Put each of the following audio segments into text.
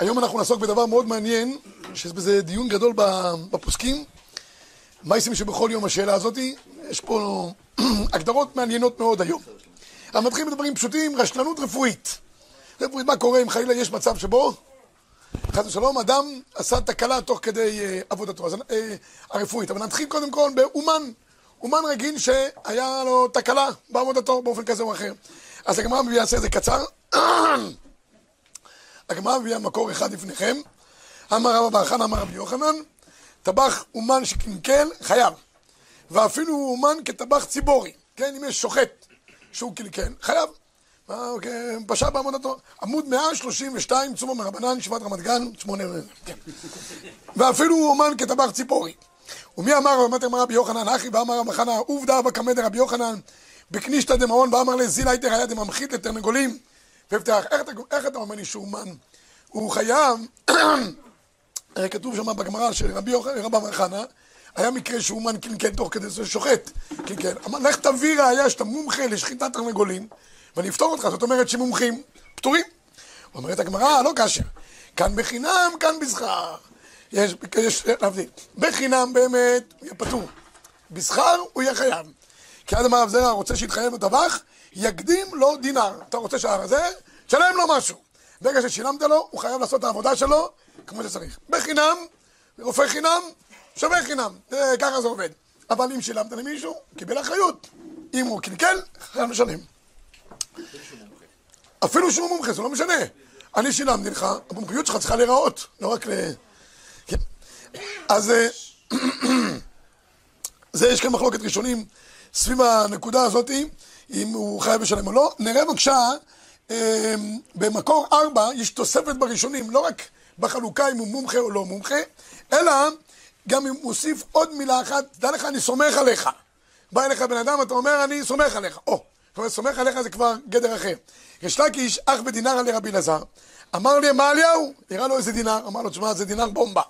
היום אנחנו נעסוק בדבר מאוד מעניין, שיש בזה דיון גדול בפוסקים. מה עושים שבכל יום השאלה הזאתי? יש פה הגדרות מעניינות מאוד היום. אנחנו מתחילים בדברים פשוטים, רשלנות רפואית. רפואית, מה קורה אם חלילה יש מצב שבו, חס ושלום, אדם עשה תקלה תוך כדי uh, עבודתו, אז, uh, הרפואית. אבל נתחיל קודם כל באומן. אומן רגיל שהיה לו תקלה בעבודתו באופן כזה או אחר. אז הגמרא מביאה, את זה קצר. הגמרא מביאה מקור אחד לפניכם. אמר רבא בר חנא אמר רבי יוחנן, טבח אומן שקלקל, חייב. ואפילו אומן כטבח ציבורי. כן, אם יש שוחט שהוא קלקל, חייב. אוקיי, פשע בעמודתו. עמוד 132, צומו מרבנן, ישיבת רמת גן, שמונה... כן. ואפילו אומן כטבח ציפורי. ומי אמר, אמרת אמר רבי יוחנן, אחי, ואמר רבי חנא, עובדא בקמא דרבי יוחנן, בקנישתא דמעון, ואמר לזילה הייתר היה דממחית לתרנגולים. והבטח, איך, איך אתה אומר לי שהוא מן? הוא חייב, כתוב שם בגמרא שרבי רבי חנא, היה מקרה שהוא מן קלקל תוך כדי זה שוחט, קלקל. אמר, לך תביא ראיה שאתה מומחה לשחיטת תרנגולים, ואני אפתור אותך, זאת אומרת שמומחים פטורים. אומרת הגמרא, לא כאשר. כאן בחינם, כאן בשכר. יש, יש להבדיל. בחינם באמת, הוא יהיה פטור. בשכר, הוא יהיה חייב. כי עד אמר רב זרע רוצה שיתחייב בטבח, יקדים לו דינר. אתה רוצה שהר הזה, תשלם לו משהו. ברגע ששילמת לו, הוא חייב לעשות את העבודה שלו כמו שצריך. בחינם, רופא חינם, שווה חינם. ככה זה עובד. אבל אם שילמת למישהו, קיבל אחריות. אם הוא קלקל, חייב לשלם. אפילו שהוא מומחה, זה לא משנה. אני שילמתי לך, המומחיות שלך צריכה להיראות, לא רק ל... כן. אז אה, זה, יש כאן מחלוקת ראשונים סביב הנקודה הזאת, אם הוא חייב לשלם או לא. נראה בבקשה, אה, במקור ארבע יש תוספת בראשונים, לא רק בחלוקה אם הוא מומחה או לא מומחה, אלא גם אם מוסיף עוד מילה אחת, דע לך, אני סומך עליך. בא אליך בן אדם, אתה אומר, אני סומך עליך. או, אומרת, סומך עליך זה כבר גדר אחר. יש לקיש, אח בדינר על רבי אלעזר, אמר לי, מה אליהו? הראה לו איזה דינר, אמר לו, תשמע, זה דינר בומבה.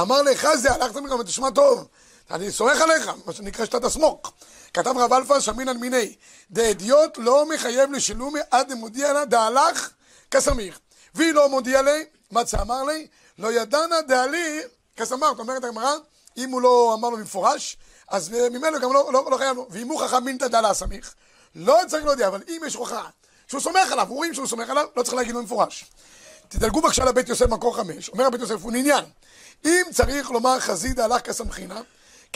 אמר לי, חזי, הלכת מכם, תשמע טוב, אני סומך עליך, מה שנקרא שאתה תסמוק. כתב רב אלפא שמינן מיני, דאדיוט לא מחייב לשילומי עד דמודיע לה דהלך כסמיך. והיא לא מודיע לי, מצא אמר לי, לא ידענה כסמר, זאת אומרת הגמרא, אם הוא לא אמר לו במפורש, אז ממנו גם לא, לא, לא חייב לו. ואם הוא חכם מינתא דעלה סמיך, לא צריך להודיע, אבל אם יש הוכחה שהוא סומך עליו, רואים שהוא סומך עליו, לא צריך להגיד לו במפורש. תדלגו בבקשה לבית יוסף מקור חמש, אומר הבית יוסף הוא עניין. אם צריך לומר חזידה הלך כסמכינה,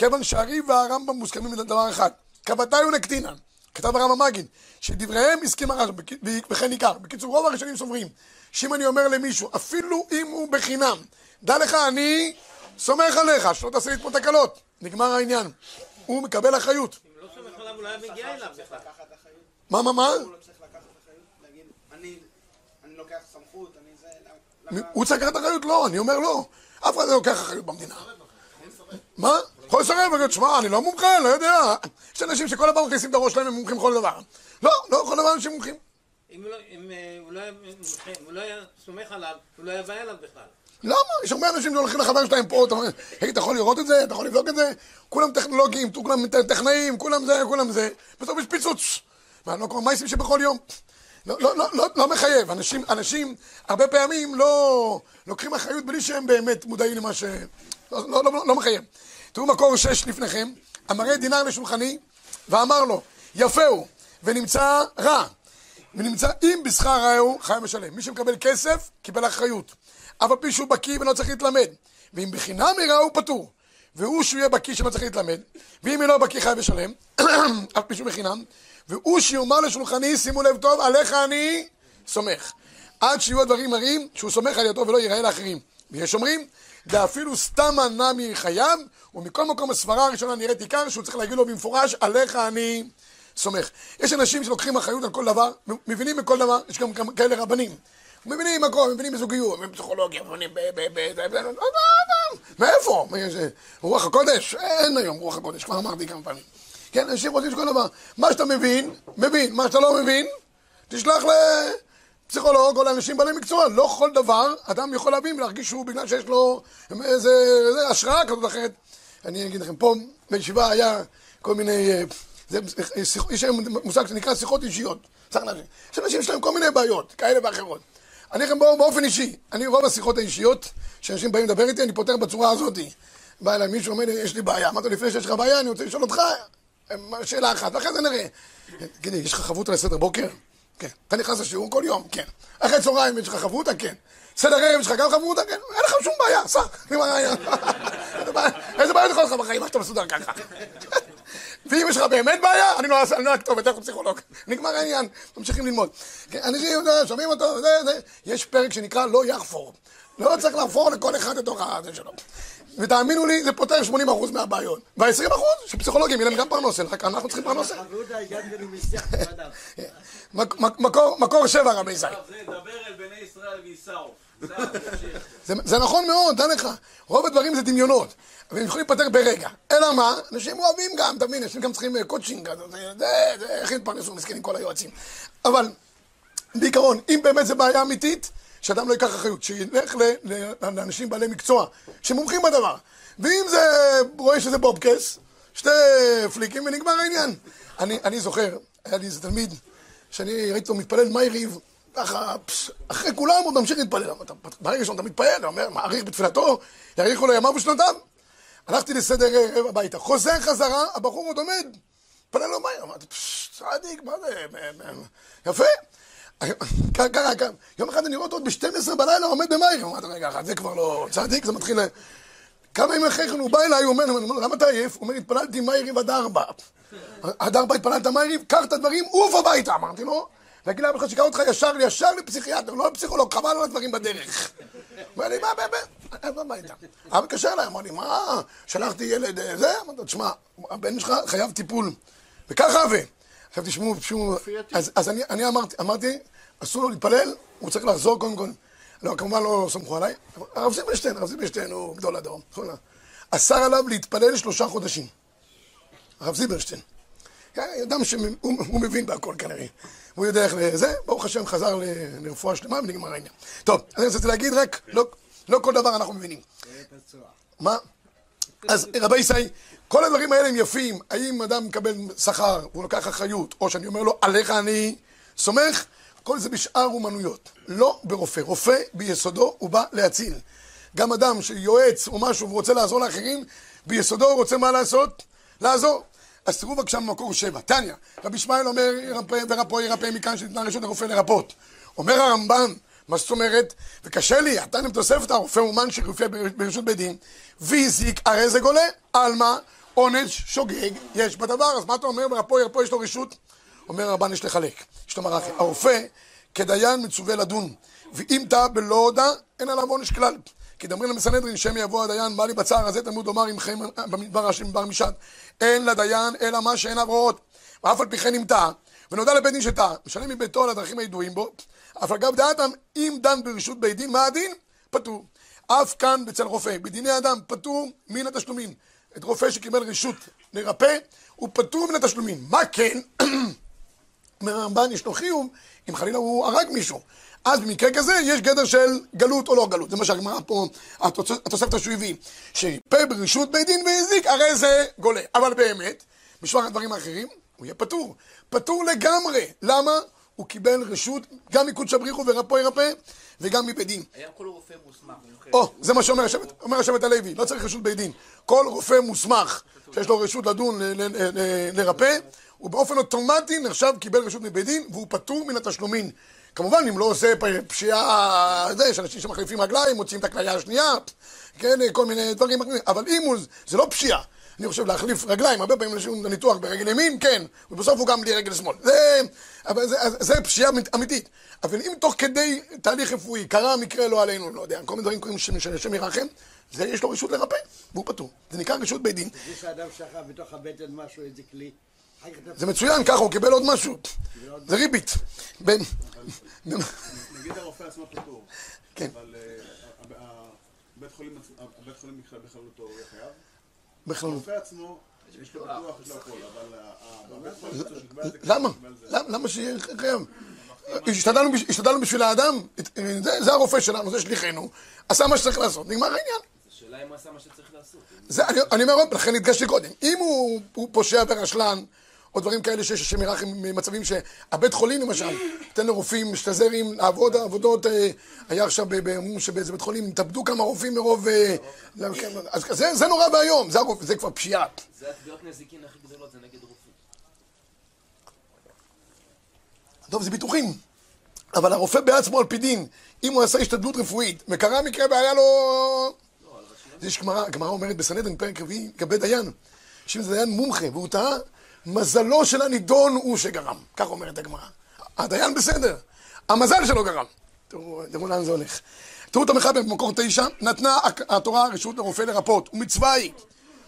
כיוון שהריב והרמב"ם מוסכמים לדבר אחד, כבתי ונקטינן. כתב הרמב"ם מגיד, שדבריהם הסכים הרשב"ם, וכן ניכר. בקיצור, רוב הראשונים סוברים, שאם אני אומר למישהו, אפילו אם הוא בחינם, דע לך, אני סומך עליך, שלא תעשה לי פה תקלות. נגמר העניין. הוא מקבל אחריות. אם לא סומך עליו, הוא לא היה מגיע אליו בכלל. מה, מה, מה? לא הוא צריך לקחת אחריות? לא, אני אומר לא. אף אחד לא לוקח אחריות במדינה. מה? יכול לסרב, להגיד, שמע, אני לא מומחה, לא יודע. יש אנשים שכל דבר מכניסים את הראש שלהם, הם מומחים בכל דבר. לא, לא כל דבר אנשים מומחים. אם הוא לא- אה, לא היה הוא לא היה סומך עליו, הוא לא היה בא אליו בכלל. למה? יש הרבה אנשים שהולכים לחבר שלהם פה, אתה אומר, אתה יכול לראות את זה? אתה יכול לבדוק את זה? כולם טכנולוגיים, כולם טכנאים, כולם זה, כולם זה. בסוף יש פיצוץ. מה, לא כמו מייסים שבכל יום. לא, לא, לא, לא, לא מחייב. אנשים, אנשים, הרבה פעמים לא לוקחים אחריות בלי שהם באמת מודעים למה ש... לא, לא, לא, לא מחייב. תראו מקור שש לפניכם, המראה דינר לשולחני, ואמר לו, יפה הוא, ונמצא רע, ונמצא אם בשכר רעהו, חייב לשלם. מי שמקבל כסף, קיבל אחריות. אף על פי שהוא בקיא ולא צריך להתלמד. ואם בחינם יראה הוא פטור. והוא שהוא יהיה בקיא שלא צריך להתלמד. ואם אינו בקיא חייב לשלם, אף פי שהוא בחינם. והוא שיאמר לשולחני, שימו לב טוב, עליך אני סומך. עד שיהיו הדברים מראים שהוא סומך על ידו ולא ייראה לאחרים. ויש אומרים, ואפילו סתמה נמי חייב, ומכל מקום הסברה הראשונה נראית עיקר, שהוא צריך להגיד לו במפורש, עליך אני סומך. יש אנשים שלוקחים אחריות על כל דבר, מבינים בכל דבר, יש גם כאלה רבנים. מבינים הכל, מבינים בזוגיות, מבינים בפסיכולוגיה, מבינים ב... ב... ב... ב... ב... מאיפה? מה יש? רוח הקודש? אין היום רוח הקודש, כבר אמרתי כמה פעמים. כן, אנשים רוצים שכל דבר. מה שאתה מבין, מבין. מה שאתה לא מבין, תשלח לפסיכולוג או לאנשים בעלי מקצוע. לא כל דבר אדם יכול להבין ולהרגיש שהוא בגלל שיש לו איזה איזה השראה כזאת אחרת. אני אגיד לכם, פה בישיבה היה כל מיני... אה, זה, שיח- יש היום מושג שנקרא שיחות אישיות. צריך להבין. יש אנשים שיש להם כל מיני בעיות, כאלה ואחרות. אני לכם בוא- באופן אישי, אני רוב השיחות האישיות, שאנשים באים לדבר איתי, אני פותר בצורה הזאת. בא אליי מישהו, אומר לי, יש לי בעיה. אמרתי לו, לפני שיש לך בעיה, אני רוצה לשאול אותך אה, שאלה אחת, ואחרי זה נראה. תגידי, יש לך חברותא לסדר בוקר? כן. אתה נכנס לשיעור כל יום? כן. אחרי צהריים יש לך חברותא? כן. סדר ערב יש לך גם חברותא? כן. אין לך שום בעיה, סע. איזה בעיה- יכול לך בחיים, מה שאתה מסודר ככה? ואם יש לך באמת בעיה, אני לא אני לא הכתובת, תלך לפסיכולוג. נגמר העניין, ממשיכים ללמוד. כן, אנשים שומעים אותו. יש פרק שנקרא לא יחפור. לא צריך לחפור לכל אחד לתוך הזה שלו. ותאמינו לי, זה פותר 80% מהבעיות. וה-20% שפסיכולוגים, יהיה להם גם פרנסה, רק אנחנו צריכים פרנסה. מקור- שבע, רבי. עכשיו זה נכון מאוד, דע לך. רוב הדברים זה דמיונות, והם יכולים להיפתר ברגע. אלא מה? אנשים אוהבים גם, אתה מבין, אנשים גם צריכים אה, זה, זה, איך יתפרנסו מסכנים כל היועצים. אבל בעיקרון, אם באמת זו בעיה אמיתית, שאדם לא ייקח אחריות, שילך ל- לאנשים בעלי מקצוע, שמומחים בדבר. ואם זה, רואה שזה בובקס, שתי פליקים ונגמר העניין. אני, אני זוכר, היה לי איזה תלמיד, שאני ראיתי אותו מתפלל מה יריב, ככה, אחרי כולם עוד ממשיך להתפלל. ברגע ראשון אתה מתפלל, אתה אומר, מעריך בתפילתו, יאריכו לו ימיו ושנותיו. הלכתי לסדר ערב הביתה, חוזר חזרה, הבחור עוד עומד, מתפלל לו מהר, אמרתי, פשש, צדיק, מה זה, יפה. ככה, ככה. יום אחד אני רואה אותו עוד ב-12 בלילה עומד במאיר, אמרתי, רגע אחד, זה כבר לא צדיק, זה מתחיל... כמה ימים אחרי כן הוא בא אליי, הוא אומר, למה אתה עייף? הוא אומר, התפללתי מאיריב עד ארבע. עד ארבע התפללת מאיריב, קח את הדברים, עוף הביתה, אמרתי לו. והגיד לאבא שלך שיקח אותך ישר, ישר לפסיכיאטר, לא לפסיכולוג, חבל על הדברים בדרך. אומר לי, מה, מה, הביתה. אבא מתקשר אליי, אמר לי, מה, שלחתי ילד, אה, זה? אמרתי לו, תשמע, הבן שלך חייב טיפול. וככה ו... עכשיו תשמעו, תשמעו, אז, אז אני, אני אמרתי, אמרתי, אסור לו להתפלל, הוא צריך לחזור קודם כל. לא, כמובן לא סמכו עליי. הרב זילברשטיין, הרב זילברשטיין הוא גדול הדור. נכון? אסר עליו להתפלל שלושה חודשים. הרב זילברשטיין. אדם שהוא מבין בהכל כנראה. הוא יודע איך לזה, ברוך השם חזר לרפואה שלמה ונגמר העניין. טוב, אני רציתי להגיד רק, לא, לא כל דבר אנחנו מבינים. מה? אז רבי ישראל, כל הדברים האלה הם יפים. האם אדם מקבל שכר והוא לוקח אחריות, או שאני אומר לו, עליך אני סומך, כל זה בשאר אומנויות. לא ברופא. רופא ביסודו הוא בא להציל. גם אדם שיועץ או משהו ורוצה לעזור לאחרים, ביסודו הוא רוצה מה לעשות? לעזור. אז תראו בבקשה במקור שבע. טניה, רבי ישמעאל אומר, ירפא ורפוא ירפא מכאן שניתנה רשות לרופא לרפות. אומר הרמב"ן, מה זאת אומרת? וקשה לי, אתה עם תוספת הרופא אומן שרופא ברשות בית דין, והזיק, הרי זה גולה. על מה? עונש שוגג יש בדבר. אז מה אתה אומר? ברפוא ירפוא יש לו רשות? אומר הרבן יש לחלק. יש לו מרחי. הרופא כדיין מצווה לדון, ואם טעה בלא הודה, אין עליו עונש כלל. כי דמרין למסנהדרין, שם יבוא הדיין, בא לי בצער הזה, תלמוד לומר עם חיים במדבר השם במדבר משד. אין לדיין אלא מה שאין עברות. ואף על פי כן אם טעה, ונודע לבית דין שטעה, משלם מביתו על הדרכים הידועים בו, אף אגב דעתם, אם דן ברשות בית דין, מה הדין? פטור. אף כאן אצל רופא, בדיני אדם פטור מן התשלומים. את רופא שקיבל רשות לרפא, הוא פטור מן התשלומים. מה כן? אומר הרמב"ן, יש לו חיוב, אם חלילה הוא הרג מישהו. אז במקרה כזה יש גדר של גלות או לא גלות. זה מה שהגמרא פה, התוספת שהוא הביא. שיפה ברשות בית דין והזיק, הרי זה גולה. אבל באמת, בשאר הדברים האחרים, הוא יהיה פטור. פטור לגמרי. למה? הוא קיבל רשות גם מקודש הבריחו ורפו ירפא, וגם מבית דין. היה כל רופא מוסמך. או, זה מה שאומר השבט, אומר השבט הלוי, לא צריך רשות בית דין. כל רופא מוסמך שיש לו רשות לדון, לרפא, הוא באופן אוטומטי נחשב קיבל רשות מבית דין, והוא פטור מן התשלומים. כמובן, אם לא עושה פשיעה, זה, יש אנשים שמחליפים רגליים, מוציאים את הכליה השנייה, כן, כל מיני דברים אבל אם הוא, זה לא פשיעה. אני חושב להחליף רגליים, הרבה פעמים אנשים ניתוח ברגל ימין, כן, ובסוף הוא גם בלי רגל שמאל. זה, אבל זה, זה פשיעה אמית- אמיתית. אבל אם תוך כדי תהליך רפואי קרה מקרה לא עלינו, לא יודע, כל מיני דברים קורים שהשם ירחם, זה יש לו רשות לרפא, והוא פטור. זה נקרא רשות בית דין. זה שאדם שכב בתוך הבטן משהו, איזה כלי. זה מצוין, ככה הוא קיבל עוד משהו. זה ריבית. נגיד הרופא עצמו פטור, כן. אבל אה, בית חולים הבית בכללותו יהיה חייב. בכלל. הרופא עצמו, יש לו ביטוח, יש לו הכל, אבל ה- ה- הבית חולים עצמו שיקבע את זה, למה? למה שיהיה חייב? השתדלנו בש- השתדלנו בשביל האדם, זה- זה הרופא שלנו, זה שליחנו, עשה מה שצריך לעשות, נגמר העניין. השאלה אם הוא עשה מה שצריך לעשות. זה, אני, אני אומר עוד לכן הדגשתי קודם, אם הוא, הוא פושע ורשלן, או דברים כאלה שיש השם ירחם ממצבים שהבית חולים למשל, תן לרופאים, שתזרים, לעבוד עבודות, אה, היה עכשיו, אמרו שבאיזה בית חולים התאבדו כמה רופאים מרוב... אה, כן, אז זה, זה נורא ואיום, זה, זה כבר פשיעה. זה התביעות נזיקין הכי גדולות, זה נגד רופאים. טוב, זה ביטוחים. אבל הרופא בעצמו על פי דין, אם הוא עשה השתדלות רפואית, וקרה מקרה והיה לו... יש גמרא, הגמרא אומרת בסנהדרין, פרק רביעי, לגבי דיין, שאם זה דיין מומחה והוא טעה, מזלו של הנידון הוא שגרם. כך אומרת הגמרא. הדיין בסדר, המזל שלו גרם. תראו, תראו לאן זה הולך. תראו את המחבר במקור תשע, נתנה התורה רשות לרופא לרפות, ומצווה היא,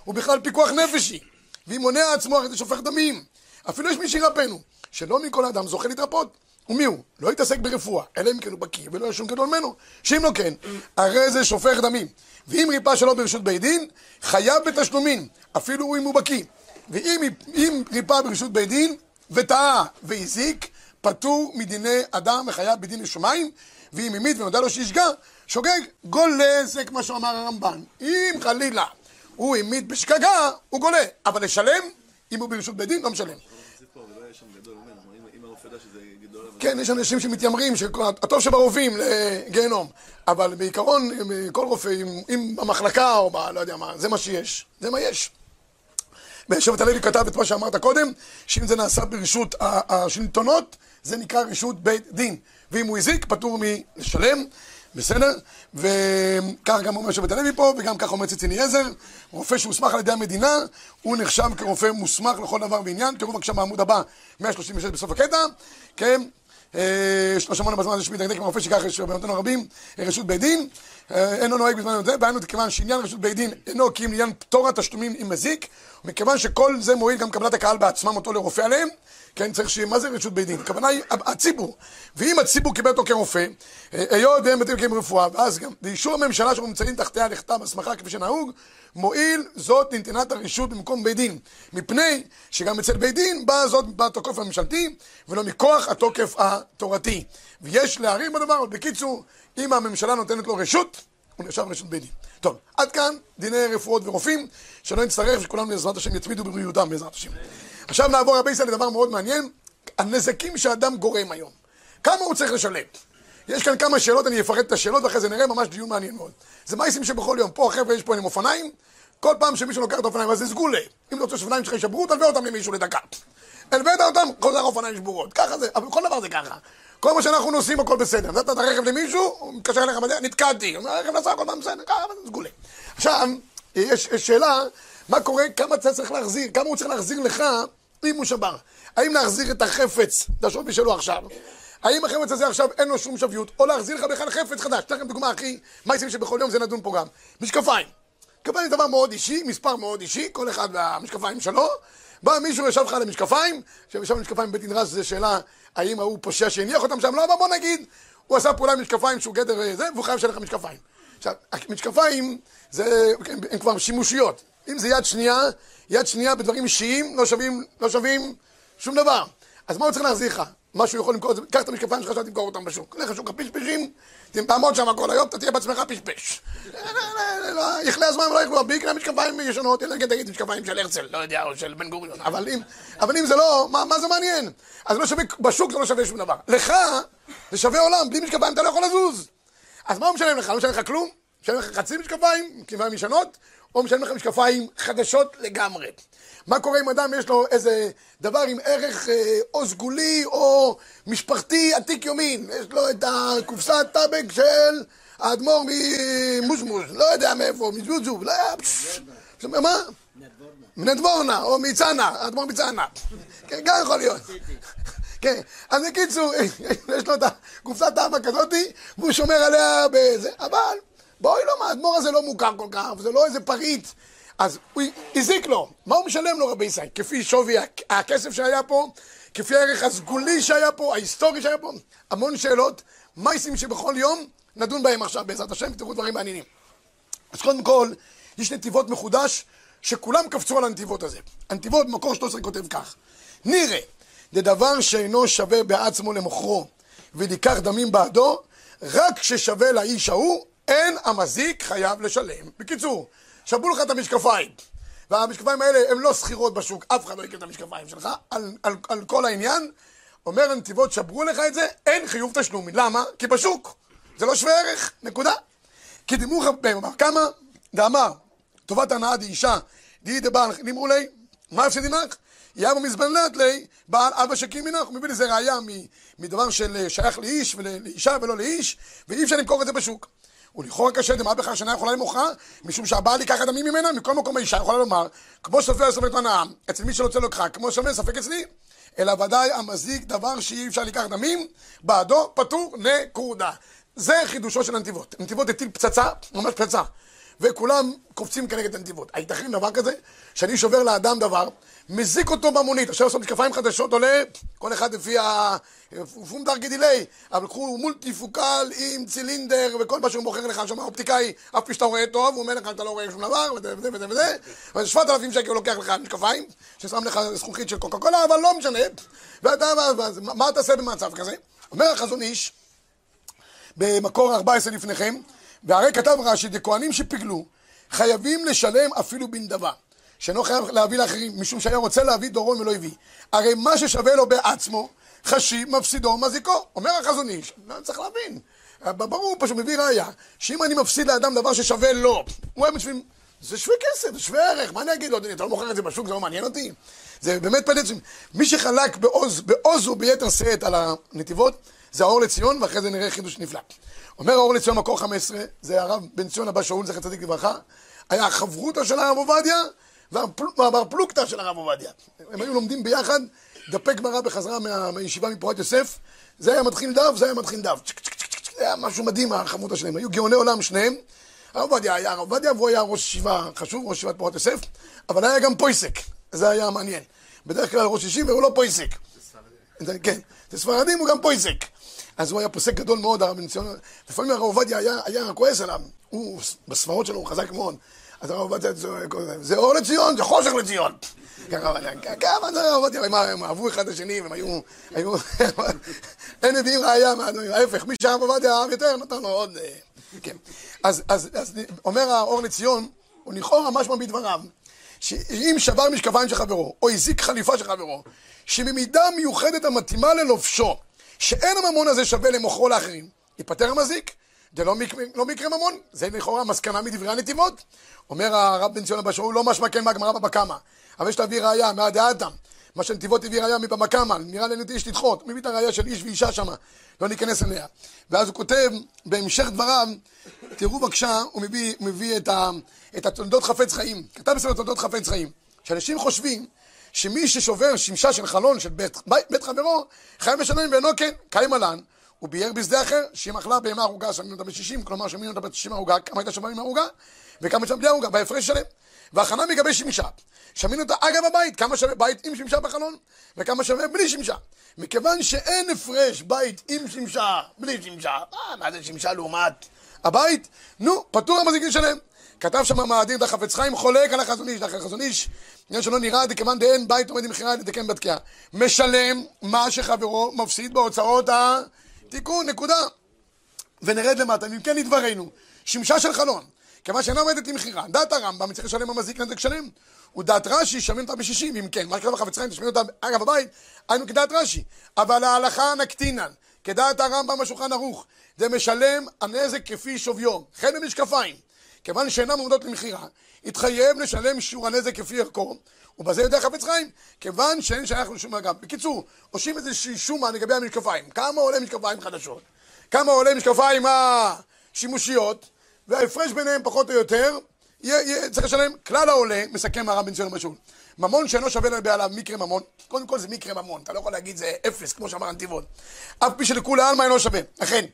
ובכלל פיקוח נפש היא, והיא מונע עצמו, הרי זה שופך דמים. אפילו יש מי שירפאנו, שלא מכל אדם זוכה להתרפות. ומי הוא? לא יתעסק ברפואה, אלא אם כן הוא בקיא ולא יש שום גדול ממנו. שאם לא כן, הרי זה שופך דמים. ואם ריפא שלא ברשות בית דין, חייב בתשלומים, אפילו אם הוא בקיא. ואם אם ריפא ברשות בית דין, וטעה והזיק, פטור מדיני אדם וחייב בדין לשמיים, ואם המית ונודע לו שישגע, שוגג, גולה, זה כמו שאמר הרמב"ן. אם חלילה הוא המית בשגגה, הוא גולה. אבל לשלם, אם הוא ברשות בית דין, לא משלם. כן, יש אנשים שמתיימרים, שהטוב שברופאים לגיהנום, אבל בעיקרון, כל רופא, אם במחלקה או ב... לא יודע מה, זה מה שיש, זה מה יש. ושבט הלוי כתב את מה שאמרת קודם, שאם זה נעשה ברשות השלטונות, זה נקרא רשות בית דין. ואם הוא הזיק, פטור מלשלם, בסדר? וכך גם אומר שבט הלוי פה, וגם כך אומר ציצי אליעזר, רופא שהוסמך על ידי המדינה, הוא נחשב כרופא מוסמך לכל דבר ועניין. תראו בבקשה בעמוד הבא, 136 בסוף הקטע, כן? אה, יש לו שמונה בזמן הזה שמתדקדק עם הרופא שיקח יש בנותינו רבים, רשות בית דין, אינו נוהג בזמן זה, דהיינו כיוון שעניין רשות בית דין אינו כי אם לעניין פטור התשלומים עם מזיק, מכיוון שכל זה מועיל גם קבלת הקהל בעצמם אותו לרופא עליהם, כן, צריך שיהיה, מה זה רשות בית דין? הכוונה היא הציבור. ואם הציבור קיבל אותו כרופא, אה, היות והם מתאים רפואה, ואז גם באישור הממשלה שאנחנו נמצאים תחתיה לכתב הסמכה כפי שנהוג, מועיל זאת לנתינת הרשות במקום בית דין. מפני שגם אצל בית דין באה זאת בתוקף הממשלתי, ולא מכוח התוקף התורתי. ויש להעריך בדבר, אבל בקיצור, אם הממשלה נותנת לו רשות, הוא נחשב רשות בית דין. טוב, עד כאן דיני רפואות ורופאים, שלא נצטרך, שכולנו בעזרת השם יצמידו בבריאותם בעזרת השם. עכשיו נעבור רבי ישראל לדבר מאוד מעניין, הנזקים שאדם גורם היום. כמה הוא צריך לשלם? יש כאן כמה שאלות, אני אפרט את השאלות ואחרי זה נראה ממש דיון מעניין מאוד. זה מייסים שבכל יום, פה החבר'ה יש פה עם אופניים, כל פעם שמישהו לוקח את האופניים, אז זה סגולה. אם אתה רוצה שאופניים שלך יישברו, תלווה אותם למישהו לדקה. הלווית אותם, חוזר אופניים שבורות. ככה זה, אבל כל דבר זה ככה. כל מה שאנחנו נוסעים הכל בסדר. נתת את הרכב למישהו, הוא מתקשר אליך נתקעתי. הוא אומר, הרכב נסע הכל בסדר, ככה סגולה. עכשיו, יש שאלה, מה קורה, כמה אתה צריך להחזיר, כמה הוא צריך להחזיר לך אם הוא שבר. האם להחזיר את החפץ, את השווי שלו עכשיו, האם החפץ הזה עכשיו אין לו שום שוויות, או להחזיר לך בכלל חפץ חדש. אתן לכם דוגמה, מה יצאים שבכל יום זה נדון פה גם. משקפיים. משקפיים זה דבר מאוד אישי, מספר מאוד אישי, כל אחד והמשקפיים שלו. בא מישהו, ישב לך על המשקפיים, שישב על משקפיים בבית רז, זו שאלה, האם ההוא פושע שהניח אותם שם, לא, אבל בוא נגיד, הוא עשה פעולה עם משקפיים שהוא גדר אה, זה, והוא חייב לשלם לך משקפיים. עכשיו, המשקפיים, זה, הם, הם כבר שימושיות. אם זה יד שנייה, יד שנייה בדברים אישיים לא שווים, לא שווים שום דבר. אז מה הוא צריך להחזיר לך? מה שהוא יכול למכור, קח את המשקפיים שלך, תמכור אותם בשוק. לך לשוק הפשפשים, תעמוד שם כל היום, אתה תהיה בעצמך פשפש. יכלה הזמן ולא יכלו, בעיקר משקפיים ישנות, אלא כן תגיד משקפיים של הרצל, לא יודע, או של בן גוריון. אבל אם, זה לא, מה, זה מעניין? אז לא שווה, בשוק זה לא שווה שום דבר. לך, זה שווה עולם, בלי משקפיים אתה לא יכול לזוז. אז מה הוא משלם לך? לא משלם לך כלום? משלם לך חצי משקפיים, כיוון ישנות, או משלם לך משקפיים חדשות לגמרי. מה קורה אם אדם יש לו איזה דבר עם ערך אה, או סגולי או משפחתי עתיק יומין? יש לו את הקופסת טבק של האדמו"ר ממושמוש, לא יודע מאיפה, מזוזוב, לא יודע. מה? מנדבורנה, או מצאנה, האדמו"ר מצאנה. כן, גם יכול להיות. כן, אז בקיצור, יש לו את הקופסת טבק כזאתי, והוא שומר עליה בזה, אבל בואי לא, האדמו"ר הזה לא מוכר כל כך, זה לא איזה פריט. אז הוא הזיק לו, מה הוא משלם לו רבי ישראל? כפי שווי הכסף שהיה פה, כפי הערך הסגולי שהיה פה, ההיסטורי שהיה פה, המון שאלות, מייסים שבכל יום נדון בהם עכשיו בעזרת השם, תראו דברים מעניינים. אז קודם כל, יש נתיבות מחודש, שכולם קפצו על הנתיבות הזה. הנתיבות במקור 13 כותב כך: נראה, דדבר שאינו שווה בעצמו למוכרו, וניקח דמים בעדו, רק כששווה לאיש ההוא, אין המזיק חייב לשלם. בקיצור, שבו לך את המשקפיים. והמשקפיים האלה הם לא שכירות בשוק, אף אחד לא יקנה את המשקפיים שלך, על, על, על כל העניין. אומר הנתיבות, שברו לך את זה, אין חיוב תשלום. למה? כי בשוק. זה לא שווה ערך, נקודה. כי דימוך כמה? דאמר, טובת הנאה דאישה, די דבעל נמרו לי, מה הפסדי נח? יבוא מזבנת לי, בעל אבא שקים מנח, הוא מביא לזה ראייה מדבר של שייך לאיש ולאישה ולא לאיש, ואי אפשר למכור את זה בשוק. ולכאורה קשה דמה בכלל שאינה יכולה למוכרה, משום שהבעל ייקח את דמים ממנה, מכל מקום האישה יכולה לומר, כמו סופר סופר הנאה, אצל מי שרוצה לקחה, כמו שווה ספק אצלי, אלא ודאי המזיק דבר שאי אפשר לקחת דמים, בעדו פטור נקודה. זה חידושו של הנתיבות. הנתיבות הטיל פצצה, ממש פצצה. וכולם קופצים כנגד הנתיבות. הייתכן דבר כזה, שאני שובר לאדם דבר, מזיק אותו במונית, עכשיו לעשות משקפיים חדשות עולה, כל אחד לפי הפונדר גידילי, אבל קחו מולטיפוקל עם צילינדר וכל מה שהוא מוכר לך שם, האופטיקאי, אף פי שאתה רואה טוב, הוא אומר לך אתה לא רואה שום דבר, וזה וזה וזה וזה, וזה 7,000 שקל הוא לוקח לך משקפיים, ששם לך זכוכית של קוקה קולה, אבל לא משנה, ואתה, מה תעשה במצב כזה? אומר החזון איש, במקור 14 לפניכם, והרי כתב רש"י, דכהנים שפיגלו, חייבים לשלם אפילו בנדבה. שאינו חייב להביא לאחרים, משום שהיה רוצה להביא דורון ולא הביא. הרי מה ששווה לו בעצמו, חשיב, מפסידו, מזיקו. אומר החזון איש, לא צריך להבין. ברור פשוט מביא ראייה, שאם אני מפסיד לאדם דבר ששווה לו, הוא היה מצווים, זה שווה כסף, זה שווה ערך, מה אני אגיד לו, אדוני, אתה לא מוכר את זה בשוק, זה לא מעניין אותי? זה באמת פלט, מי שחלק בעוז, בעוז וביתר שאת על הנתיבות, זה האור לציון, ואחרי זה נראה חידוש נפלא. אומר האור לציון מקור 15, זה הרב בן ציון הבא שאול, זכר צדיק לברכה, היה החברותא של הרב עובדיה, והבר פלוגתא של הרב עובדיה. הם היו לומדים ביחד דפי גמרא בחזרה מה, מהישיבה מפורת יוסף, זה היה מתחיל דף, זה היה מתחיל דף. זה היה משהו מדהים, החברותא שלהם. היו גאוני עולם שניהם. הרב עובדיה היה הרב עובדיה, והוא היה ראש ישיבה חשוב, ראש ישיבת פורת יוסף, אבל היה גם פויסק, זה היה מעניין. בדרך כלל ראש ישיבה והוא לא פויסק. כן, זה ספרדים, הוא גם פויסק. אז הוא היה פוסק גדול מאוד, הרב בן ציון. לפעמים הרב עובדיה היה, היה כועס עליו. הוא, בספרות שלו הוא חזק מאוד. אז הרב עובדיה צועק, זה אור לציון, זה חושך לציון. כמה זה הרב עובדיה, הם אהבו אחד את השני, והם היו, היו, הם מביאים ראייה, ההפך, מי שהרב עובדיה אהב יותר, נתן לו עוד, כן. אז, אז, אז אומר האור לציון, הוא לכאורה משמע בדבריו, שאם שבר משקפיים של חברו, או הזיק חליפה של חברו, שבמידה מיוחדת המתאימה ללובשו, שאין הממון הזה שווה למוכרו לאחרים, ייפטר המזיק. זה לא מקרה, לא מקרה ממון, זה לכאורה מסקנה מדברי הנתיבות. אומר הרב בן ציון הבא שאול, לא משמע כן מהגמרא בבא קמא, אבל יש להביא ראייה, מהדעתם. מה שנתיבות הביא ראייה מבבא קמא, נראה לנו איש לדחות, הוא מביא את הראייה של איש ואישה שם, לא ניכנס אליה. ואז הוא כותב, בהמשך דבריו, תראו בבקשה, הוא מביא, מביא את, ה, את התולדות חפץ חיים. כתב בסדר תולדות חפץ חיים. שאנשים חושבים שמי ששובר שמשה של חלון של בית, בית, חברו, חייב לשלם ואינו כן, קיים עלן. הוא ביאר אחר, שאם אכלה בהמה ערוגה, שמים אותה ב-60, כלומר שמים אותה ב-90 ערוגה, כמה הייתה שווה עם ערוגה, וכמה שווה בלי ערוגה, בהפרש שלם. והכנה מגבי שמשה, שמים אותה אגב הבית, כמה שווה בית עם שמשה בחלון, וכמה שווה בלי שמשה. מכיוון שאין הפרש בית עם שמשה, בלי שמשה, מה, מה זה שמשה לעומת הבית? נו, פטור המזיק לשלם. כתב שם המאדיר דה חפץ חיים, חולק על החזון איש, דרך החזון איש, עניין שלא נראה, דכיוון דאין בית עומד למכירה לתקן בתקיעה. משלם מה שחברו מפסיד בהוצאות התיקון, נקודה. ונרד למטה, אם כן לדברנו, שמשה של חלון, כיוון שאינה עומדת למכירה, דעת הרמב"ם צריך לשלם המזיק נזק שלם, ודעת רש"י, שמים אותה בשישים, אם כן, מה שכתב החפץ חיים, תשמעו אותה אגב הבית, היינו כדעת רש"י, אבל ההלכה נקטינן, כדעת הרמב"ם בשולחן ערוך, זה משלם הנזק כפי שוויו, חן במשקפיים. כיוון שאינם עומדות למכירה, התחייב לשלם שיעור הנזק כפי ערכו, ובזה יודע חפץ חיים, כיוון שאין שייך לשום אגב. בקיצור, עושים איזושהי שומה לגבי המשקפיים. כמה עולה משקפיים חדשות? כמה עולה משקפיים השימושיות? וההפרש ביניהם פחות או יותר, יהיה, יהיה, צריך לשלם כלל העולה, מסכם הרב בן ציון משול. ממון שאינו שווה לבעליו מקרה ממון, קודם כל זה מקרה ממון, אתה לא יכול להגיד זה אפס, כמו שאמר הנתיבות. אף פי שלכולי עלמא אינו שווה. לכן,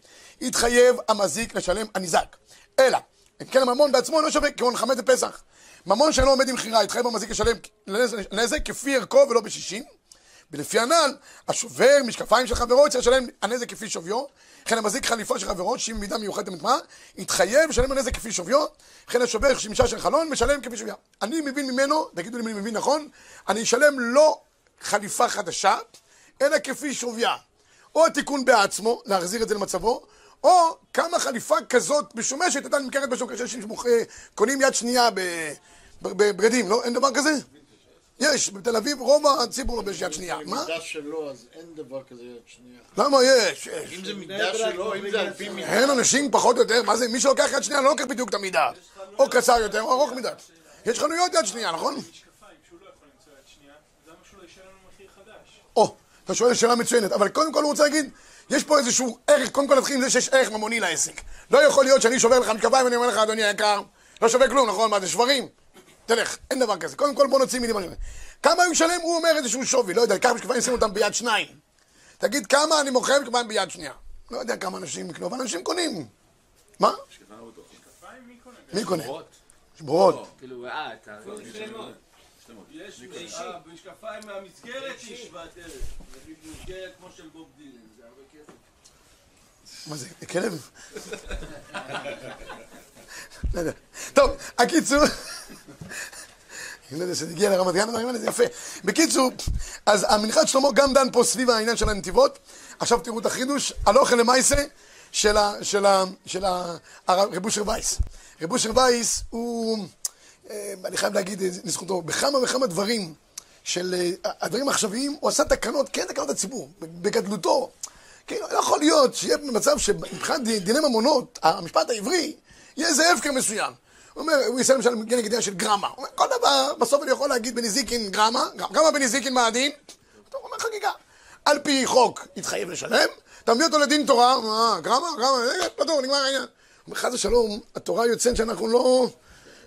התחייב המזיק לשלם הניזק. אלא, כן הממון בעצמו אינו שווה, כגון חמץ בפסח. ממון שאינו עומד עם מכירה, התחייב המזיק לשלם נזק כפי ערכו ולא בשישים. ולפי הנ"ל, השובר משקפיים של חברו צריך לשלם הנזק כפי שוויו, וכן המזיק חליפו של חברו, שאם במידה מיוחדת מטמאה, יתחייב לשלם הנזק כפי שוויו, וכן השובר שמשה של חלון, משלם כפי שוויה. אני מבין ממנו, תגידו לי אם אני מבין נכון, אני אשלם לא חליפה חדשה, אלא כפי שוויה. או התיקון בעצמו, להחזיר את זה למצבו, או כמה חליפה כזאת משומשת הייתה נמכרת בשוק, יש אנשים שקונים יד שנייה בבגדים, לא? אין דבר כזה? יש, בתל אביב רוב הציבור לובש יד שנייה. מה? מידה שלו, אז אין דבר כזה יד שנייה. למה יש? יש. אם זה מידה שלו, אם זה על פי מידה. אין אנשים פחות או יותר, מה זה, מי שלוקח יד שנייה לא לוקח בדיוק את המידה. או קצר יותר או ארוך מדי. יש חנויות יד שנייה, נכון? משקפיים שהוא לא יכול למצוא יד שנייה, אז למה שהוא לא ישלם לנו מחיר חדש? או, אתה שואל שאלה מצוינת, אבל קודם כל הוא רוצה להגיד, יש פה איזשהו ערך, קודם כל נתחיל עם זה שיש ערך ממוני לעסק. לא יכול להיות שאני שובר לך משקפיים ואני אומר לך, אדוני היקר, לא שווה כלום, נכון? מה זה שברים? תלך, אין דבר כזה. קודם כל בוא נוציא מילים. כמה הוא משלם? הוא אומר איזשהו שווי, לא יודע, קח משקפיים, שים אותם ביד שניים. תגיד כמה אני מוכר משקפיים ביד שנייה. לא יודע כמה אנשים יקנו, אבל אנשים קונים. מה? מי קונה? מי קונה? שבועות. כאילו, אה, אתה... יש אה, משקפיים מהמסגרת יש שוות ערך. נגיד מסגרת כמו של בוב דילן, זה הרבה כסף. מה זה, כלב? לא יודע. טוב, הקיצור... אני לא יודע שזה הגיע לרמת גן, הדברים האלה זה יפה. בקיצור, אז המנחת שלמה גם דן פה סביב העניין של הנתיבות. עכשיו תראו את החידוש, הלוך למעשה של ה- של ה- של ה- הרב רב אושר וייס. רב אושר וייס הוא, אני חייב להגיד אה, לזכותו, בכמה וכמה דברים של אה, הדברים העכשוויים, הוא עשה תקנות, כן תקנות הציבור, בגדלותו. כאילו, לא יכול להיות שיהיה במצב שמבחינת דיני ממונות, המשפט העברי, יהיה איזה הפקר מסוים. הוא אומר, הוא יסיים למשל נגד ידיעה של גרמה. הוא אומר, כל דבר, בסוף אני יכול להגיד בנזיקין גרמה, גרמה בנזיקין מה הדין? הוא אומר חגיגה. על פי חוק התחייב לשלם, אתה מביא אותו לדין תורה, אה, גרמה, גרמה, אה, פטור, נגמר העניין. הוא אומר, חס ושלום, התורה יוצאת שאנחנו לא,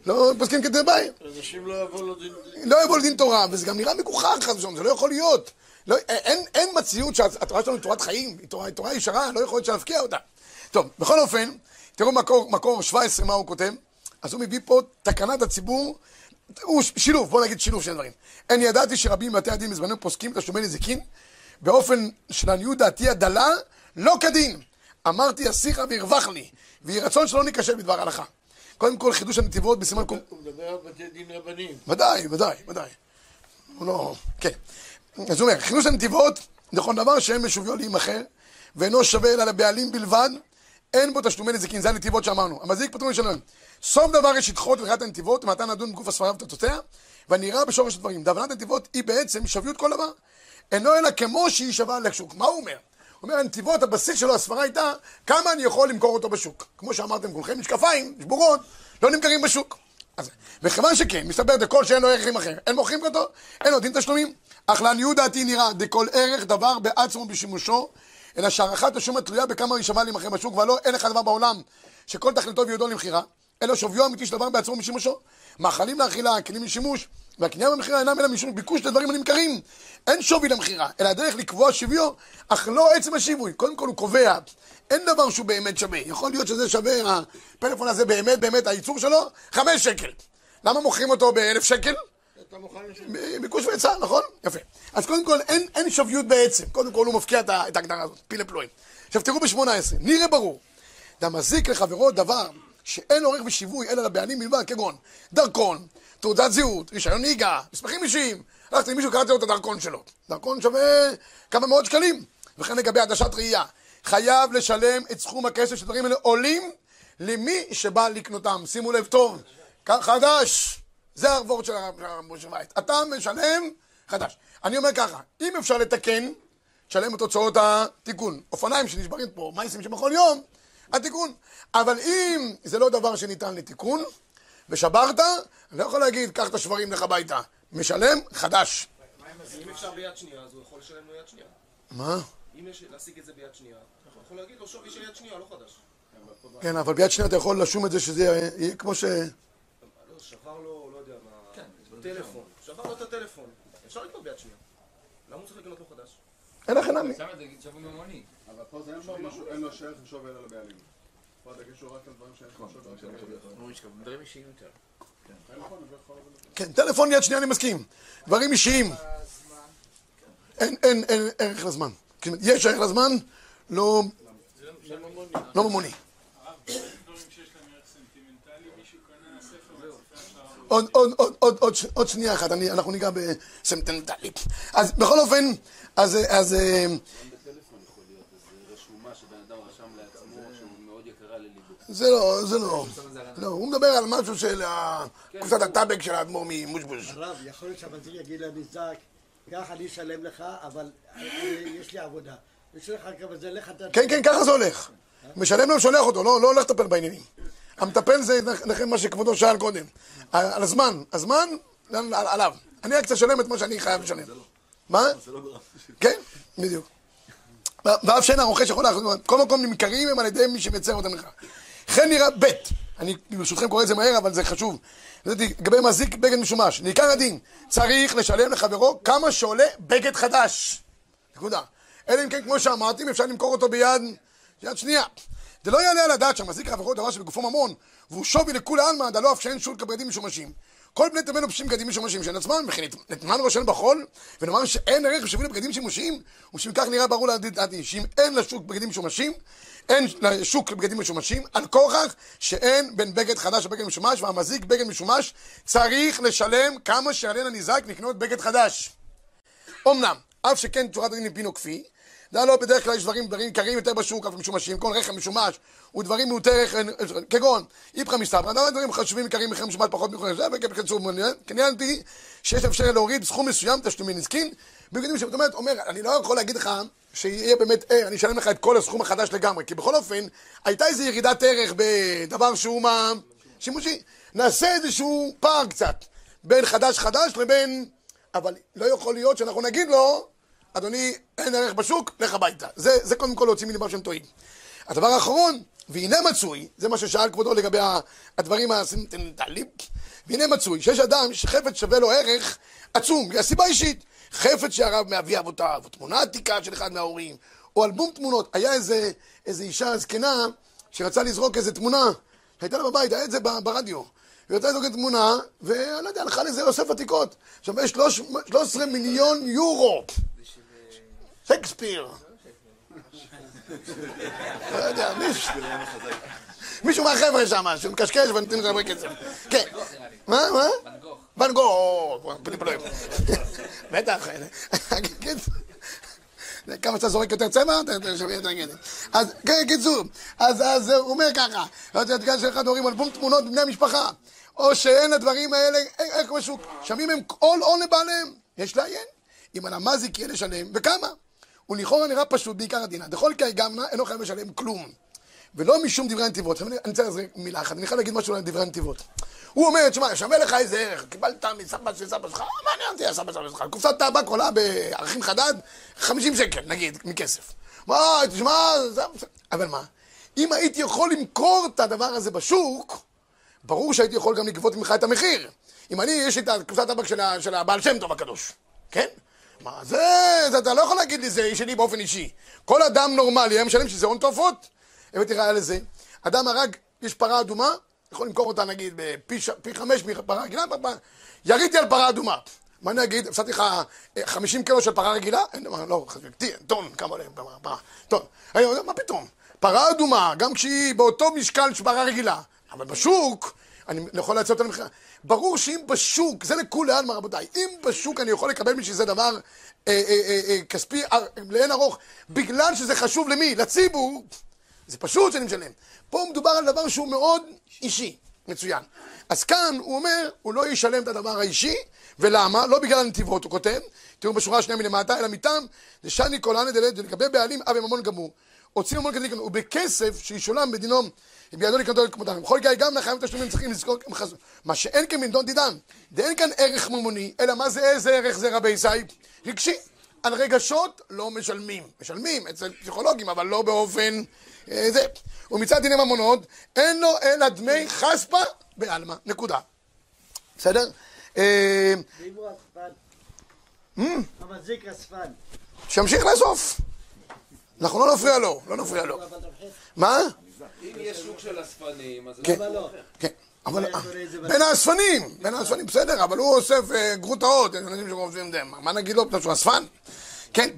לא פוסקים כדי בעיה. אנשים לא יבואו לדין. לא יבוא לדין תורה, וזה גם נראה מגוחך ושלום, זה לא יכול להיות. לא, אין, אין מציאות שהתורה שלנו היא תורת חיים, היא תורה, היא תורה ישרה, לא יכול להיות שנפקיע אותה. טוב, בכל אופן, תראו מקור, מקור 17, מה הוא כותב. אז הוא מביא פה תקנת הציבור, הוא שילוב, בוא נגיד שילוב של דברים. אין ידעתי שרבים מבתי הדין בזמננו פוסקים תשלומי נזיקין, באופן שלעניות דעתי הדלה, לא כדין. אמרתי אסיחה וירווח לי, ויהי רצון שלא ניכשל בדבר הלכה. קודם כל, חידוש הנתיבות בסימן קום... הוא מדבר על בתי דין רבניים. ודאי, ודאי, ודאי. הוא לא... כן. אז הוא אומר, חידוש הנתיבות, נכון דבר שאין משוויו להימכר, ואינו שווה אלא לבעלים בלבד, אין בו תשלומי נזיקין, זה הנתיבות שאמרנו. המזיק פטור משלם. סוף דבר יש לדחות ולקראת הנתיבות, ומתן לדון בגוף הספרה ותוצאותיה, והנראה בשורש הדברים. והבנת הנתיבות היא בעצם שוויות כל דבר. אינו אלא כמו שהיא שווה לשוק. מה הוא אומר? אומר, הנתיבות, הבסיס שלו, הספרה הייתה, כמה אני יכול למכור אותו בשוק. כמו שאמרתם כולכם, משקפיים, שבורות, לא נמכרים בשוק. אז, וכיוון שכן, מסתבר דכל שאין לו ערך אחר, אין מוכרים אותו, אין לו דין תשלומים. אך לעניות דעתי נראה, דכל ערך דבר בעצמו בשימושו, אלא שהערכת השום התלויה בכמה שווה להימכר בשוק, ולא אין לך דבר בעולם שכל תכליתו ויודו למכירה, אלא שוויו האמיתי של דבר בעצמו בשימושו. מאכלים לאכילה, כלים לשימוש, והקנייה במכירה אינם אלא משום ביקוש לדברים הנמכרים. אין שווי למכירה, אלא הדרך לקבוע שוויו, אך לא עצם השיווי. קודם כל הוא קובע, אין דבר שהוא באמת שווה. יכול להיות שזה שווה, הפלאפון הזה באמת, באמת, הייצור שלו, חמש שקל. למה מוכרים אותו באלף שקל? אתה? ביקוש והיצע, נכון? יפה. אז קודם כל, אין, אין שוויות בעצם. קודם כל, הוא מפקיע את, ההגדרה הזאת, פילה פלואים. עכשיו, תראו ב-18, נראה ברור. דמזיק לחברו דבר שאין עורך ושיווי אלא לבעלים בלבד, כגון דרכון, תעודת זהות, רישיון נהיגה, מסמכים אישיים. הלכתי למישהו, קראתי לו את הדרכון שלו. דרכון שווה כמה מאות שקלים. וכן לגבי עדשת ראייה. חייב לשלם את סכום הכסף שדברים האלה עולים למי שבא לקנותם. שימו לב טוב, חדש. זה הערבות של הרב משה וייט. אתה משלם חדש. אני אומר ככה, אם אפשר לתקן, תשלם את הוצאות התיקון. אופניים שנשברים פה, מייסים שבכל יום, התיקון. אבל אם זה לא דבר שניתן לתיקון, ושברת, אני לא יכול להגיד, קח את השברים לך הביתה. משלם חדש. אם אפשר ביד שנייה, אז הוא יכול לשלם לו יד שנייה. מה? אם יש להשיג את זה ביד שנייה, הוא יכול להגיד לו שווי של יד שנייה, לא חדש. כן, אבל ביד שנייה אתה יכול לשום את זה שזה יהיה- כמו ש... לא, שבר לו, לא יודע מה, טלפון. שבר לו את הטלפון. אפשר לקנות ביד שנייה. למה הוא צריך לקנות לו חדש? אין לך נמי. שם את זה שווי ממוני. אבל פה זה אין לו שערך ושווה אלא לבעלים. כן, טלפון יד שנייה אני מסכים. דברים אישיים. אין, אין, אין ערך לזמן. יש ערך לזמן, לא... לא ממוני. הרב. עוד, עוד, עוד, עוד, עוד, עוד שנייה אחת, אני, אנחנו ניגע בסמטנטלי. אז בכל אופן, אז, אז, אה, בטלפון יכול להיות איזו רשומה שבן אדם רשם לעצמו שהוא מאוד יקרה לליבו. זה לא, זה לא. לא, הוא מדבר על משהו של ה- קופסת הטבק של האדמו"ר ממושבוש. הרב, יכול להיות שהמזיק יגיד לנזק, קח אני אשלם לך, אבל אני- יש לי עבודה. יש לך כמה זה, לך אתה... כן, כן, ככה זה הולך. משלם לו, שולח אותו, לא לא הולך לטפל בעניינים. המטפל זה לכן מה שכבודו שאל קודם. על הזמן, הזמן על- על- עליו. אני רק צריך לשלם את מה שאני חייב לשלם. מה? כן, בדיוק. ואף שאין הרוכש יכול לאחוז, כל מקום נמכרים הם על ידי מי שמייצר אותם לך. כן נראה ב', אני ברשותכם קורא את זה מהר, אבל זה חשוב. לגבי מזיק בגד משומש. לעיקר הדין, צריך לשלם לחברו כמה שעולה בגד חדש. נקודה. אלא אם כן, כמו שאמרתי, אפשר למכור אותו ביד, יד שנייה. זה לא יעלה על הדעת שהמזיק לחברו דבר שבגופו ממון, והוא שווי לכולי עלמא, דלא אף שאין שול כבגדים משומשים. כל בני תמנו פשוטים בגדים משומשים שאין עצמם, וכן נטמן ראשנו בחול, ונאמר שאין ערך ושווים לבגדים שימושיים, ושמכך נראה ברור לדעתי, שאם אין לשוק בגדים משומשים, אין לשוק לבגדים משומשים, על כוכך שאין בין בגד חדש לבגד משומש, והמזיק בגד משומש צריך לשלם כמה שיעלה לנזק לקנות בגד חדש. אמנם, אף שכן צורת הדין מפין עוקפי, זה לא בדרך כלל יש דברים, דברים עיקריים יותר בשוק, אף משומשים, כל רכב משומש הוא דברים מעוטי כגון איפכא מסתברא, אבל דברים חשובים עיקריים מחיר משומש פחות מחיר זה, ובקיצור, כעניין אותי שיש אפשר להוריד סכום מסוים תשלומי נזקין, בגדים זאת אומרת, אומר, אני לא יכול להגיד לך שיהיה באמת, אה, אני אשלם לך את כל הסכום החדש לגמרי, כי בכל אופן, הייתה איזו ירידת ערך בדבר שהוא מה... שימושי, נעשה איזשהו פער קצת בין חדש חדש לבין... אבל לא יכול להיות שאנחנו נגיד לו, אדוני, אין ערך בשוק, לך הביתה. זה, זה קודם כל להוציא מליבם שהם טועים. הדבר האחרון, והנה מצוי, זה מה ששאל כבודו לגבי הדברים הסנטימנטליים, והנה מצוי, שיש אדם שחפץ שווה לו ערך עצום, בגלל סיבה אישית. חפץ שהרב מאבי אבותיו, או תמונה עתיקה של אחד מההורים, או אלבום תמונות. היה איזה, איזה אישה זקנה שרצה לזרוק איזה תמונה, שהייתה לה בבית, היה את זה ברדיו. היא רצתה לזרוק תמונה, ואני לא יודע, הלכה לזה אוסף עתיקות. שווה 13 מיליון יורו. שייקספיר. לא יודע, מישהו... מישהו מהחבר'ה שם, שהוא מקשקש ונותנים לך הרבה כסף. כן. מה? מה? ואן גוך. או, פליפלואים. בטח. כן. כמה שאתה זורק יותר צבע, אתה שווה יותר גדל. אז, כן, קיצור. אז אז הוא אומר ככה, יודע שאחד הורים אלבום תמונות בבני המשפחה, או שאין לדברים האלה, איך משהו, שמים הם כל הון לבעליהם, יש לעיין. אם על המזיק יהיה לשלם, וכמה? ולכאורה נראה פשוט בעיקר הדין. דכל כי גמנה אינו חייב לשלם כלום. ולא משום דברי הנתיבות. אני אני רוצה להזריק מילה אחת, אני חייב להגיד משהו על דברי הנתיבות. הוא אומר, תשמע, שווה לך איזה ערך, קיבלת מסבא של סבא שלך, מה מעניין אותי הסבא שלך? קופסת טבק עולה בערכים חדד 50 שקל, נגיד, מכסף. מה, תשמע, זה... אבל מה, אם הייתי יכול למכור את הדבר הזה בשוק, ברור שהייתי יכול גם לגבות ממך את המחיר. אם אני, יש לי את קופסת טבק של הבעל שם טוב הקדוש, כן? מה, זה, זה, אתה לא יכול להגיד לי, זה שלי באופן אישי. כל אדם נורמלי היה משלם שזה הון תועפות. הבאתי ראיה לזה. אדם הרג, יש פרה אדומה, יכול למכור אותה נגיד בפי ש... פי חמש מפרה רגילה, יריתי על פרה אדומה. מה אני אגיד? הפסדתי לך אה, 50 קילו של פרה רגילה? אין דבר, לא, חזקתי, טון, כמה עולה פרה, פרה, טון. אני אומר, מה פתאום? פרה אדומה, גם כשהיא באותו משקל של פרה רגילה, אבל בשוק, אני יכול להציע אותה למכירה. ברור שאם בשוק, זה לכולי עלמא רבותיי, אם בשוק אני יכול לקבל בשביל זה דבר אה, אה, אה, אה, כספי אה, לאין ארוך, בגלל שזה חשוב למי? לציבור, זה פשוט שאני משלם. פה מדובר על דבר שהוא מאוד אישי, מצוין. אז כאן הוא אומר, הוא לא ישלם את הדבר האישי, ולמה? לא בגלל הנתיבות, הוא כותב, תראו בשורה השנייה מלמטה, אלא מטעם, דשני קולן דלת, לגבי בעלים אבי ממון גמור. הוציא ממון כדי לקנות, ובכסף שישולם בדינו, בידו לקנותו לכמותם. בכל גיל גם לחייב תשלומים צריכים לזכור כמחזור. מה שאין כאן בנדון דידן, ואין כאן ערך ממוני, אלא מה זה, איזה ערך זה רבי ישי? רגשי. על רגשות לא משלמים. משלמים אצל פסיכולוגים, אבל לא באופן... אה, זה. ומצד דיני ממונות, אין לו אלא דמי חספה בעלמא. נקודה. בסדר? אה, אספן. שימשיך לאסוף. אנחנו לא נפריע לו, לא נפריע לו. מה? אם יש שוק של אספנים, אז כן. למה לא? כן. אבל איזה בין האספנים, בין האספנים, בסדר, אבל הוא אוסף אה, גרוטאות, יש אנשים את זה, מה נגיד לו, שהוא אספן? כן.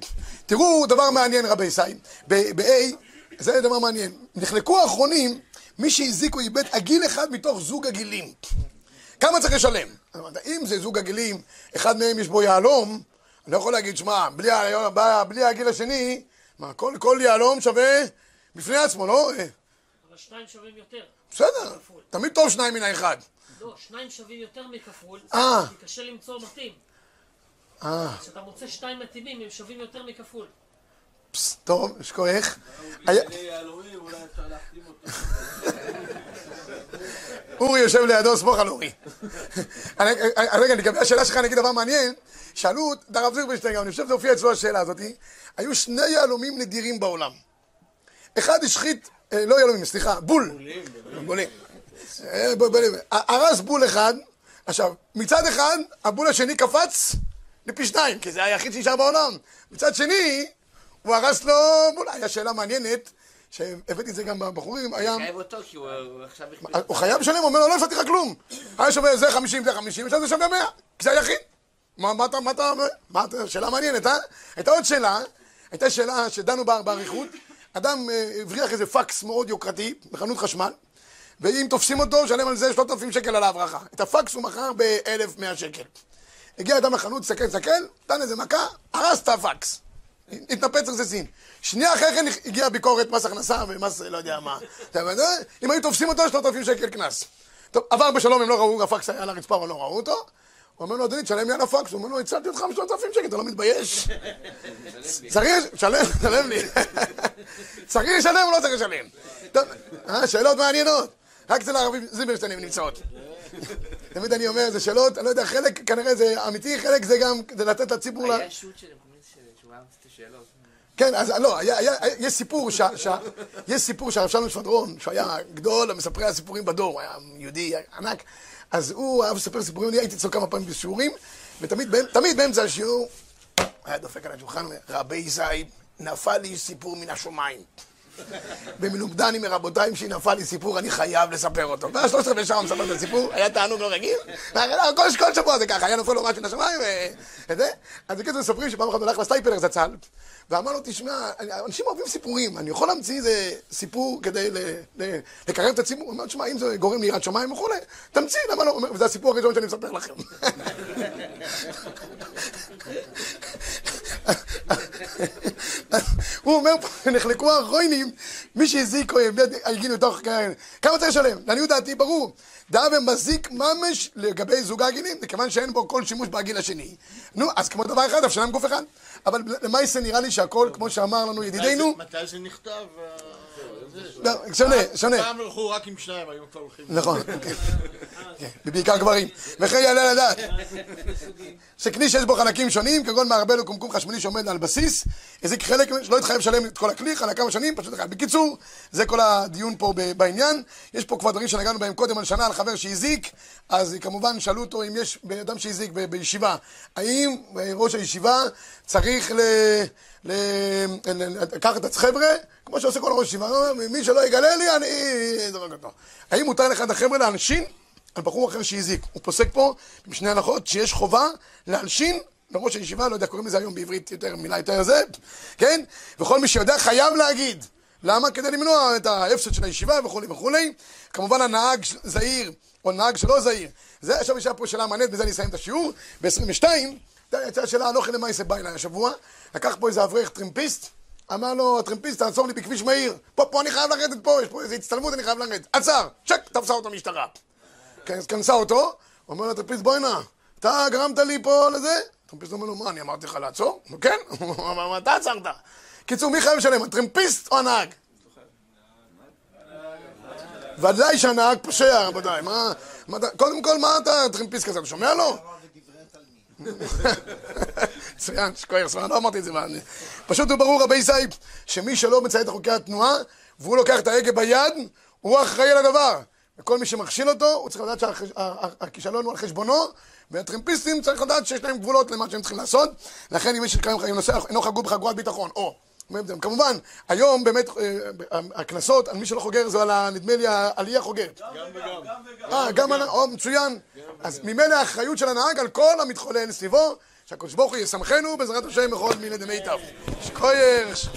תראו דבר מעניין רבי ישי, ב-A, זה דבר מעניין, נחלקו האחרונים, מי שהזיקו איבד הגיל אחד מתוך זוג הגילים. כמה צריך לשלם? אם זה זוג הגילים, אחד מהם יש בו יהלום, אני לא יכול להגיד, שמע, בלי, ה- בלי הגיל השני, מה, כל, כל יהלום שווה בפני עצמו, לא? אה, אבל שניים שווים יותר. בסדר, תמיד טוב שניים מן האחד. לא, שניים שווים יותר מכפול, אה. כי קשה למצוא מתאים. אה, כשאתה מוצא שניים מתאימים, הם שווים יותר מכפול. טוב, יש כוח. אורי יושב לידו, סמוך על אורי. רגע, לגבי השאלה שלך אני אגיד דבר מעניין. שאלו את הרב זירברשטיין, גם, אני חושב שזה הופיע אצלו השאלה הזאת. היו שני יהלומים נדירים בעולם. אחד השחית, אה, לא יהלומים, סליחה, בול. בולים. אה, ב- ב- הרס בול אחד, עכשיו, מצד אחד, הבול השני קפץ לפי שניים, כי זה היחיד שנשאר בעולם. מצד שני, הוא הרס לו בול. היה שאלה מעניינת, שהבאתי את זה גם בבחורים, היה... חייב אותו כי הוא עכשיו... הוא חייב לשלם, הוא אומר לו, לא הפסדתי לך כלום. היה שווה זה 50, זה 50, עכשיו זה שווה 100, כי זה היחיד. מה אתה, מה אתה, מה אתה, שאלה מעניינת, אה? הייתה עוד שאלה, הייתה שאלה שדנו בה באריכות, אדם אה, הבריח איזה פקס מאוד יוקרתי בחנות חשמל, ואם תופסים אותו, שלם על זה 3,000 שקל על ההברחה. את הפקס הוא מכר ב-1,100 שקל. הגיע אדם לחנות, תסתכל, תסתכל, נתן איזה מכה, הרס את הפקס. התנפץ רסיסים. שנייה אחרי כן הגיעה ביקורת מס הכנסה ומס לא יודע מה. יודע, אם היו תופסים אותו, 3,000 שקל קנס. טוב, עבר בשלום, הם לא ראו, הפקס היה על הרצפה, אבל לא ראו אותו. הוא אומר לו, אדוני, תשלם לי על הפקס. הוא אומר לו, הצלתי אותך מ-3,000 שקל, אתה לא מתבייש? צריך, תשלם, תשלם לי. צריך לשלם או לא צריך לשלם? אה, שאלות מעניינות. רק אצל הערבים זיברשטיין הן נמצאות. תמיד אני אומר, זה שאלות, אני לא יודע, חלק כנראה זה אמיתי, חלק זה גם כדי לתת לציבור... ל- היה כן, אז לא, היה, היה, היה, יש סיפור, ש, ש, יש סיפור שהרב שלום שפדרון, שהיה גדול מספרי הסיפורים בדור, היה יהודי ענק, אז הוא אהב לספר סיפורים, אני הייתי אצלו כמה פעמים בשיעורים, ותמיד באמצ- תמיד באמצע השיעור, היה דופק על השולחן, רבי זייב, נפל לי סיפור מן השמיים. במלומדני מרבותיי, שנפל לי סיפור, אני חייב לספר אותו. ואז שלושת רבעי שעה הוא מספר את הסיפור, היה תענוג לא רגיל. כל, כל שבוע זה ככה, היה נופל לו משהו מן השמיים, וזה. אז בקיצור מספרים שפעם אחת הוא הלך לסטייפלר זצ"ל, ואמר לו, תשמע, אנשים אוהבים סיפורים, אני יכול להמציא איזה סיפור כדי לקרב את הציבור? הוא אומר, תשמע, אם זה גורם ליראת שמיים וכולי, תמציא, למה לא? וזה הסיפור הראשון שאני מספר לכם. הוא אומר נחלקו האחרונים, מי שהזיק או הגיעו לתוך כאלה. כמה צריך לשלם? לעניות דעתי, ברור. דאה ומזיק ממש לגבי זוג העגילים, מכיוון שאין בו כל שימוש בעגיל השני. נו, אז כמו דבר אחד, אפשר להם גוף אחד. אבל למעשה נראה לי שהכל, כמו שאמר לנו ידידנו, מתי זה נכתב? לא, שונה, שונה. פעם הלכו רק עם שניים, היום כבר הולכים... נכון, כן, ובעיקר גברים. וכן יעלה לדעת שכלי שיש בו חלקים שונים, כגון מערבל או קומקום חשמלי שעומד על בסיס, הזיק חלק שלא יתחייב לשלם את כל הכלי, חלק כמה שנים, פשוט אחד. בקיצור, זה כל הדיון פה בעניין. יש פה כבר דברים שנגענו בהם קודם על שנה, על חבר שהזיק, אז כמובן שאלו אותו אם יש בן אדם שהזיק בישיבה, האם אה, ראש הישיבה צריך ל... לקחת את החבר'ה, כמו שעושה כל "אה, מי שלא יגלה לי, אני... האם מותר לאחד החבר'ה להלשין על בחור אחר שהזיק? הוא פוסק פה עם שני הלכות שיש חובה להלשין לראש הישיבה, לא יודע, קוראים לזה היום בעברית יותר, מילה יותר זה, כן? וכל מי שיודע חייב להגיד. למה? כדי למנוע את ההפסד של הישיבה וכולי וכולי. כמובן הנהג זהיר, או נהג שלא זהיר. זה עכשיו יש פה שאלה מעניינת, בזה אני אסיים את השיעור. ב-22, יצאה שאלה הלוך למעשה בא אליי השבוע, לקח פה איזה אברך טרמפיסט, אמר לו, הטרמפיסט, תעצור לי בכביש מהיר. פה, פה אני חייב לרדת פה, יש פה איזו הצטלמות, אני חייב לרדת. עצר, צ'ק, תפסה אותו המשטרה. כן, קנסה אותו, אומר לו הטרמפיסט, בואי נא, אתה גרמת לי פה לזה? הטרמפיסט אומר לו, מה, אני אמרתי לך לעצור? כן, הוא "מה, אתה עצרת. קיצור, מי חייב לשלם, הטרמפיסט או הנהג? ודאי שהנהג פושע, רבותיי. מה, קודם כל, מה אתה טרמפיסט כזה, אתה שומע לו? מצוין, שכוייח, לא אמרתי את זה. פשוט וברור, רבי סייב, שמי שלא מציית לחוקי התנועה, והוא לוקח את ההגה ביד, הוא אחראי על הדבר. וכל מי שמכשיל אותו, הוא צריך לדעת שהכישלון הוא על חשבונו, והטרמפיסטים צריך לדעת שיש להם גבולות למה שהם צריכים לעשות. לכן אם יש קיים חיים נוסע, אינו חגור בחגורת ביטחון, או... כמובן, היום באמת אה, הקנסות על מי שלא חוגר זה על ה- נדמה לי העלייה חוגרת. גם וגם. אה, גם הנהג, או, מצוין. אז ממילא האחריות של הנהג על כל המתחולל סביבו, שהקדוש ברוך הוא ישמחנו בעזרת השם בכל מיני דמי טב. שכוייך.